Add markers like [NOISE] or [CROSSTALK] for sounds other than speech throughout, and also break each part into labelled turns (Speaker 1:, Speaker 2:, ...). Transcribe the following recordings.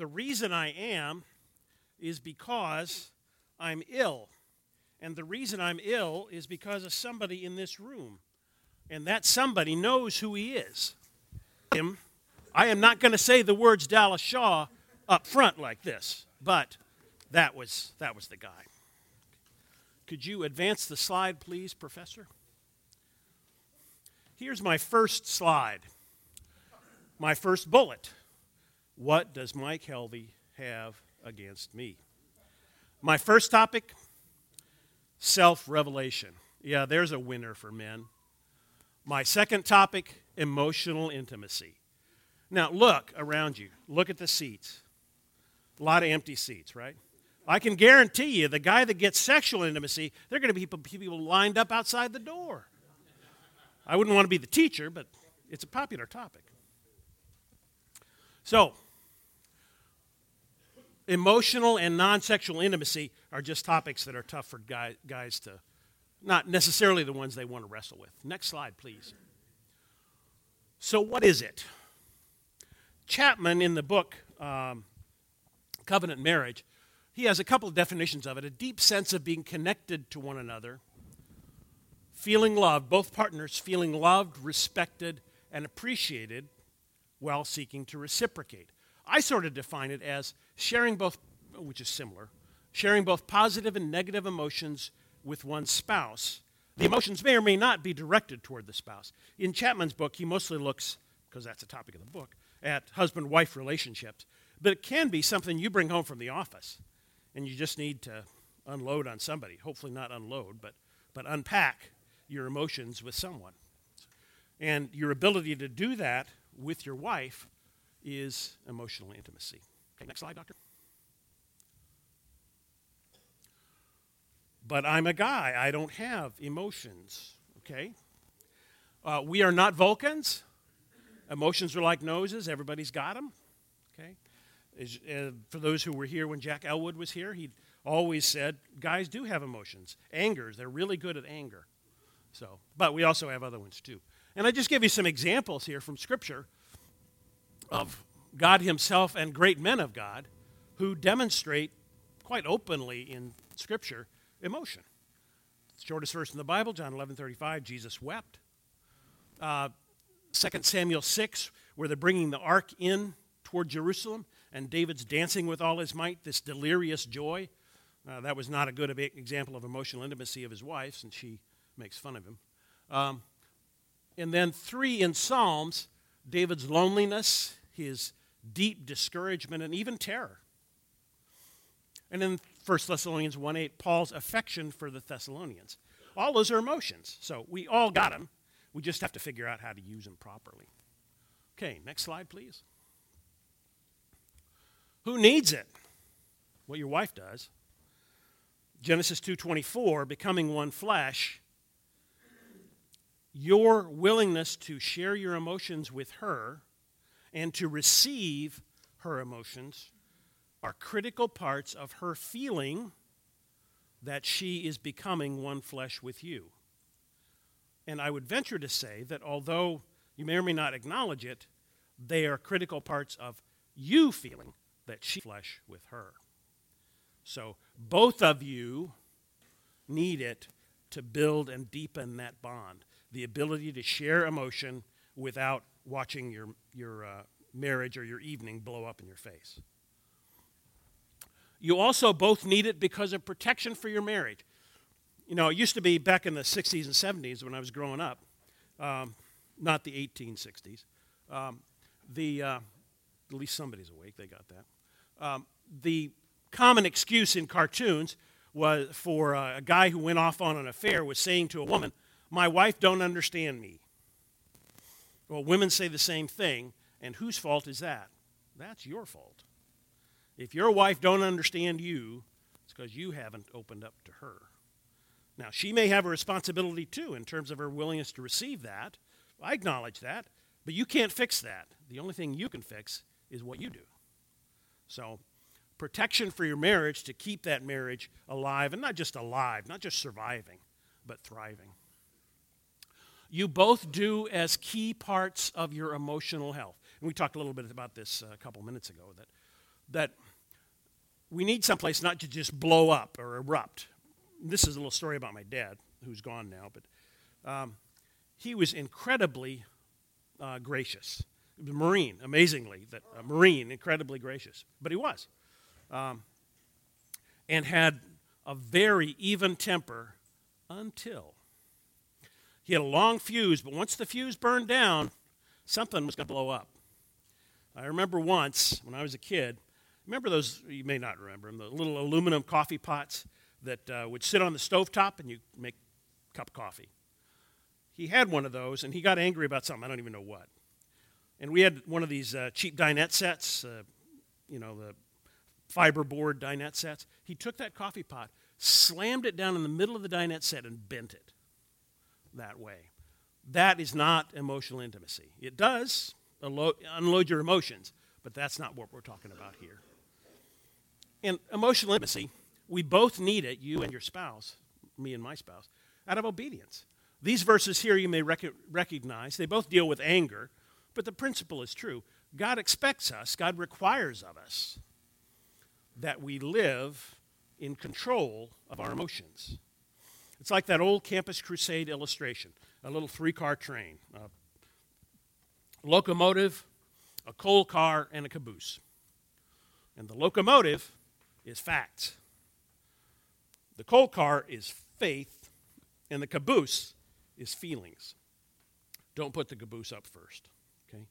Speaker 1: the reason I am is because I'm ill. And the reason I'm ill is because of somebody in this room. And that somebody knows who he is. Him. I am not going to say the words Dallas Shaw up front like this, but that was, that was the guy. Could you advance the slide, please, Professor? Here's my first slide, my first bullet. What does Mike Helvey have against me? My first topic self revelation. Yeah, there's a winner for men. My second topic emotional intimacy. Now, look around you. Look at the seats. A lot of empty seats, right? I can guarantee you the guy that gets sexual intimacy, they're going to be people lined up outside the door. I wouldn't want to be the teacher, but it's a popular topic. So, emotional and non sexual intimacy are just topics that are tough for guy, guys to, not necessarily the ones they want to wrestle with. Next slide, please. So, what is it? Chapman, in the book um, Covenant Marriage, he has a couple of definitions of it a deep sense of being connected to one another, feeling loved, both partners feeling loved, respected, and appreciated while seeking to reciprocate. I sort of define it as sharing both, which is similar, sharing both positive and negative emotions with one's spouse. The emotions may or may not be directed toward the spouse. In Chapman's book, he mostly looks, because that's the topic of the book, at husband wife relationships. But it can be something you bring home from the office, and you just need to unload on somebody. Hopefully, not unload, but, but unpack your emotions with someone. And your ability to do that with your wife is emotional intimacy. Okay, next slide, doctor. But I'm a guy. I don't have emotions. Okay? Uh, we are not Vulcans. Emotions are like noses. Everybody's got them. Okay? As, uh, for those who were here when Jack Elwood was here, he always said guys do have emotions. Angers, they're really good at anger. So, but we also have other ones too. And I just give you some examples here from Scripture of God Himself and great men of God who demonstrate quite openly in Scripture emotion. Shortest verse in the Bible, John 11 35, Jesus wept. Uh, 2 Samuel 6, where they're bringing the ark in toward Jerusalem, and David's dancing with all his might, this delirious joy. Uh, that was not a good example of emotional intimacy of his wife, since she makes fun of him. Um, and then three in Psalms, David's loneliness, his deep discouragement, and even terror. And then 1 Thessalonians 1 8, Paul's affection for the Thessalonians. All those are emotions. So we all got them. We just have to figure out how to use them properly. Okay, next slide, please. Who needs it? Well, your wife does. Genesis 2:24, becoming one flesh. Your willingness to share your emotions with her and to receive her emotions are critical parts of her feeling that she is becoming one flesh with you. And I would venture to say that although you may or may not acknowledge it, they are critical parts of you feeling that she flesh with her. So both of you need it to build and deepen that bond. The ability to share emotion without watching your, your uh, marriage or your evening blow up in your face. You also both need it because of protection for your marriage. You know, it used to be back in the 60s and 70s when I was growing up, um, not the 1860s. Um, the, uh, at least somebody's awake, they got that. Um, the common excuse in cartoons was for uh, a guy who went off on an affair was saying to a woman, "My wife don't understand me." Well, women say the same thing, and whose fault is that? That's your fault. If your wife don't understand you, it's because you haven't opened up to her. Now, she may have a responsibility too in terms of her willingness to receive that. I acknowledge that, but you can't fix that. The only thing you can fix is what you do. So, protection for your marriage to keep that marriage alive, and not just alive, not just surviving, but thriving. You both do as key parts of your emotional health. And we talked a little bit about this uh, a couple minutes ago that that we need someplace not to just blow up or erupt. This is a little story about my dad, who's gone now, but um, he was incredibly uh, gracious. Marine, amazingly, that Marine, incredibly gracious, but he was, um, and had a very even temper until he had a long fuse. But once the fuse burned down, something was going to blow up. I remember once when I was a kid. Remember those? You may not remember them. The little aluminum coffee pots that uh, would sit on the stovetop and you make a cup of coffee. He had one of those, and he got angry about something. I don't even know what. And we had one of these uh, cheap dinette sets, uh, you know, the fiberboard dinette sets. He took that coffee pot, slammed it down in the middle of the dinette set, and bent it that way. That is not emotional intimacy. It does unload your emotions, but that's not what we're talking about here. And emotional intimacy, we both need it, you and your spouse, me and my spouse, out of obedience. These verses here you may rec- recognize, they both deal with anger, but the principle is true. God expects us, God requires of us that we live in control of our emotions. It's like that old Campus Crusade illustration a little three car train, a locomotive, a coal car, and a caboose. And the locomotive is facts, the coal car is faith, and the caboose is feelings. Don't put the caboose up first Okay?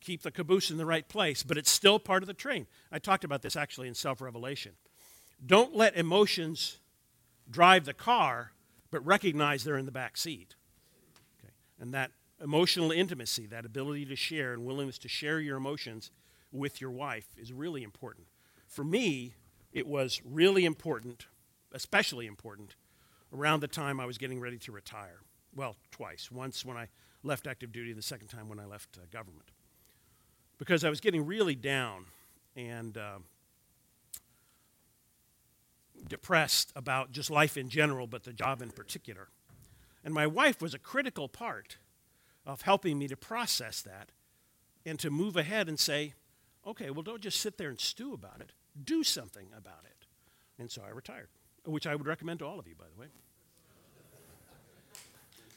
Speaker 1: keep the caboose in the right place, but it's still part of the train. I talked about this actually in self revelation. Don't let emotions drive the car, but recognize they're in the back seat. Okay? And that emotional intimacy, that ability to share and willingness to share your emotions with your wife is really important. For me, it was really important, especially important, around the time I was getting ready to retire. Well, twice. Once when I left active duty, the second time when I left uh, government because I was getting really down and uh, depressed about just life in general, but the job in particular. And my wife was a critical part of helping me to process that and to move ahead and say, okay, well, don't just sit there and stew about it, do something about it. And so I retired, which I would recommend to all of you, by the way.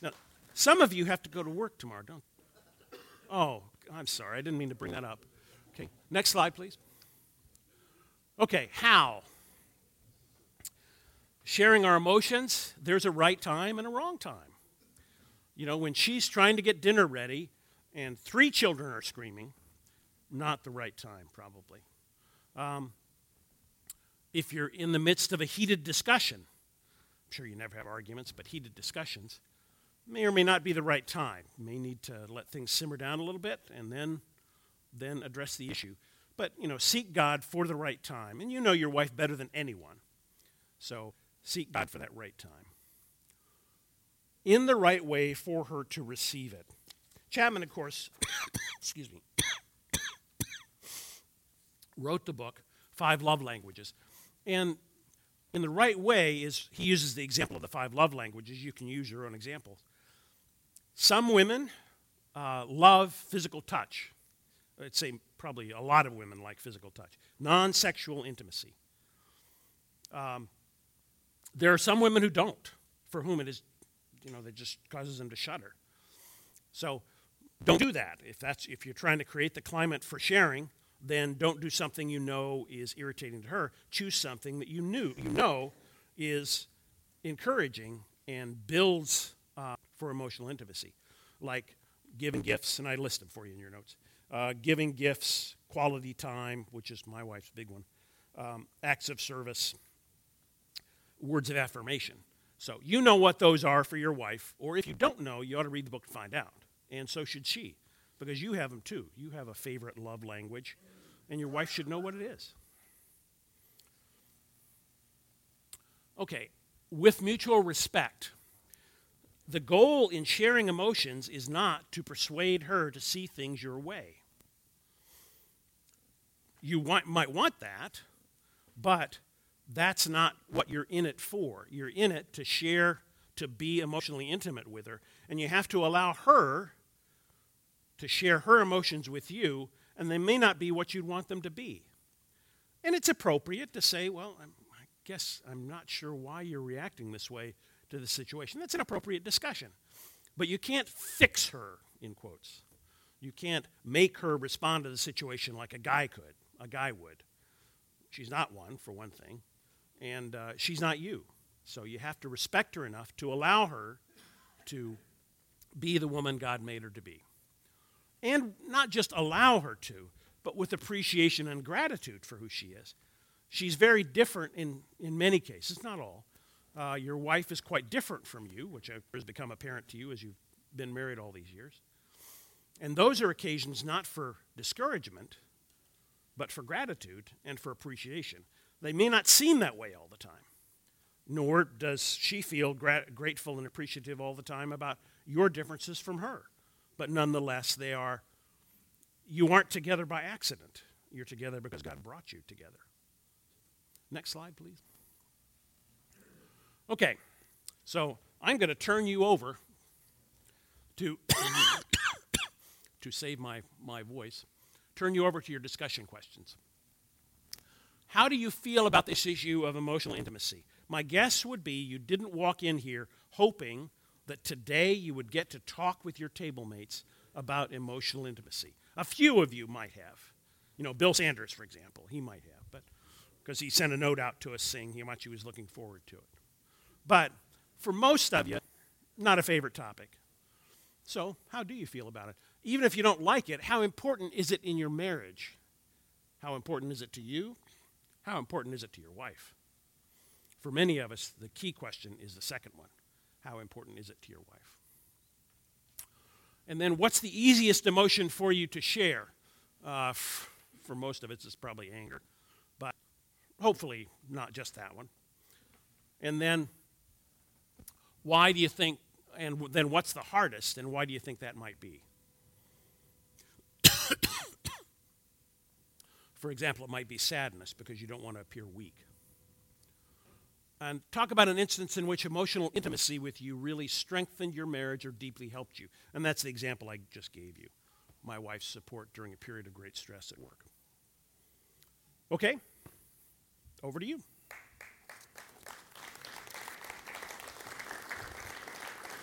Speaker 1: Now, some of you have to go to work tomorrow, don't Oh, I'm sorry. I didn't mean to bring that up. Okay, next slide, please. Okay, how? Sharing our emotions, there's a right time and a wrong time. You know, when she's trying to get dinner ready and three children are screaming, not the right time, probably. Um, if you're in the midst of a heated discussion, I'm sure you never have arguments, but heated discussions, may or may not be the right time. You may need to let things simmer down a little bit and then then address the issue. But, you know, seek God for the right time. And you know your wife better than anyone. So seek God for that right time. In the right way for her to receive it. Chapman, of course, [COUGHS] excuse me, [COUGHS] wrote the book, Five Love Languages. And in the right way is he uses the example of the five love languages. You can use your own examples. Some women uh, love physical touch. I'd say probably a lot of women like physical touch, non sexual intimacy. Um, there are some women who don't, for whom it is, you know, that just causes them to shudder. So don't do that. If, that's, if you're trying to create the climate for sharing, then don't do something you know is irritating to her. Choose something that you knew you know is encouraging and builds uh, for emotional intimacy, like giving gifts, and I list them for you in your notes. Uh, giving gifts, quality time, which is my wife's big one, um, acts of service, words of affirmation. So you know what those are for your wife, or if you don't know, you ought to read the book to find out. And so should she, because you have them too. You have a favorite love language, and your wife should know what it is. Okay, with mutual respect the goal in sharing emotions is not to persuade her to see things your way. You want, might want that, but that's not what you're in it for. You're in it to share, to be emotionally intimate with her, and you have to allow her to share her emotions with you, and they may not be what you'd want them to be. And it's appropriate to say, well, I'm, I guess I'm not sure why you're reacting this way to the situation. That's an appropriate discussion. But you can't fix her, in quotes. You can't make her respond to the situation like a guy could, a guy would. She's not one, for one thing, and uh, she's not you. So you have to respect her enough to allow her to be the woman God made her to be. And not just allow her to, but with appreciation and gratitude for who she is. She's very different in, in many cases, not all. Uh, your wife is quite different from you, which has become apparent to you as you've been married all these years. And those are occasions not for discouragement, but for gratitude and for appreciation. They may not seem that way all the time, nor does she feel gra- grateful and appreciative all the time about your differences from her. But nonetheless, they are, you aren't together by accident. You're together because God brought you together. Next slide, please. Okay, so I'm going to turn you over to, [COUGHS] to save my, my voice, turn you over to your discussion questions. How do you feel about this issue of emotional intimacy? My guess would be you didn't walk in here hoping that today you would get to talk with your table mates about emotional intimacy. A few of you might have. You know, Bill Sanders, for example, he might have, but because he sent a note out to us saying how much he was looking forward to it. But for most of you, not a favorite topic. So, how do you feel about it? Even if you don't like it, how important is it in your marriage? How important is it to you? How important is it to your wife? For many of us, the key question is the second one How important is it to your wife? And then, what's the easiest emotion for you to share? Uh, f- for most of us, it's probably anger, but hopefully not just that one. And then, why do you think, and then what's the hardest, and why do you think that might be? For example, it might be sadness because you don't want to appear weak. And talk about an instance in which emotional intimacy with you really strengthened your marriage or deeply helped you. And that's the example I just gave you my wife's support during a period of great stress at work. Okay, over to you.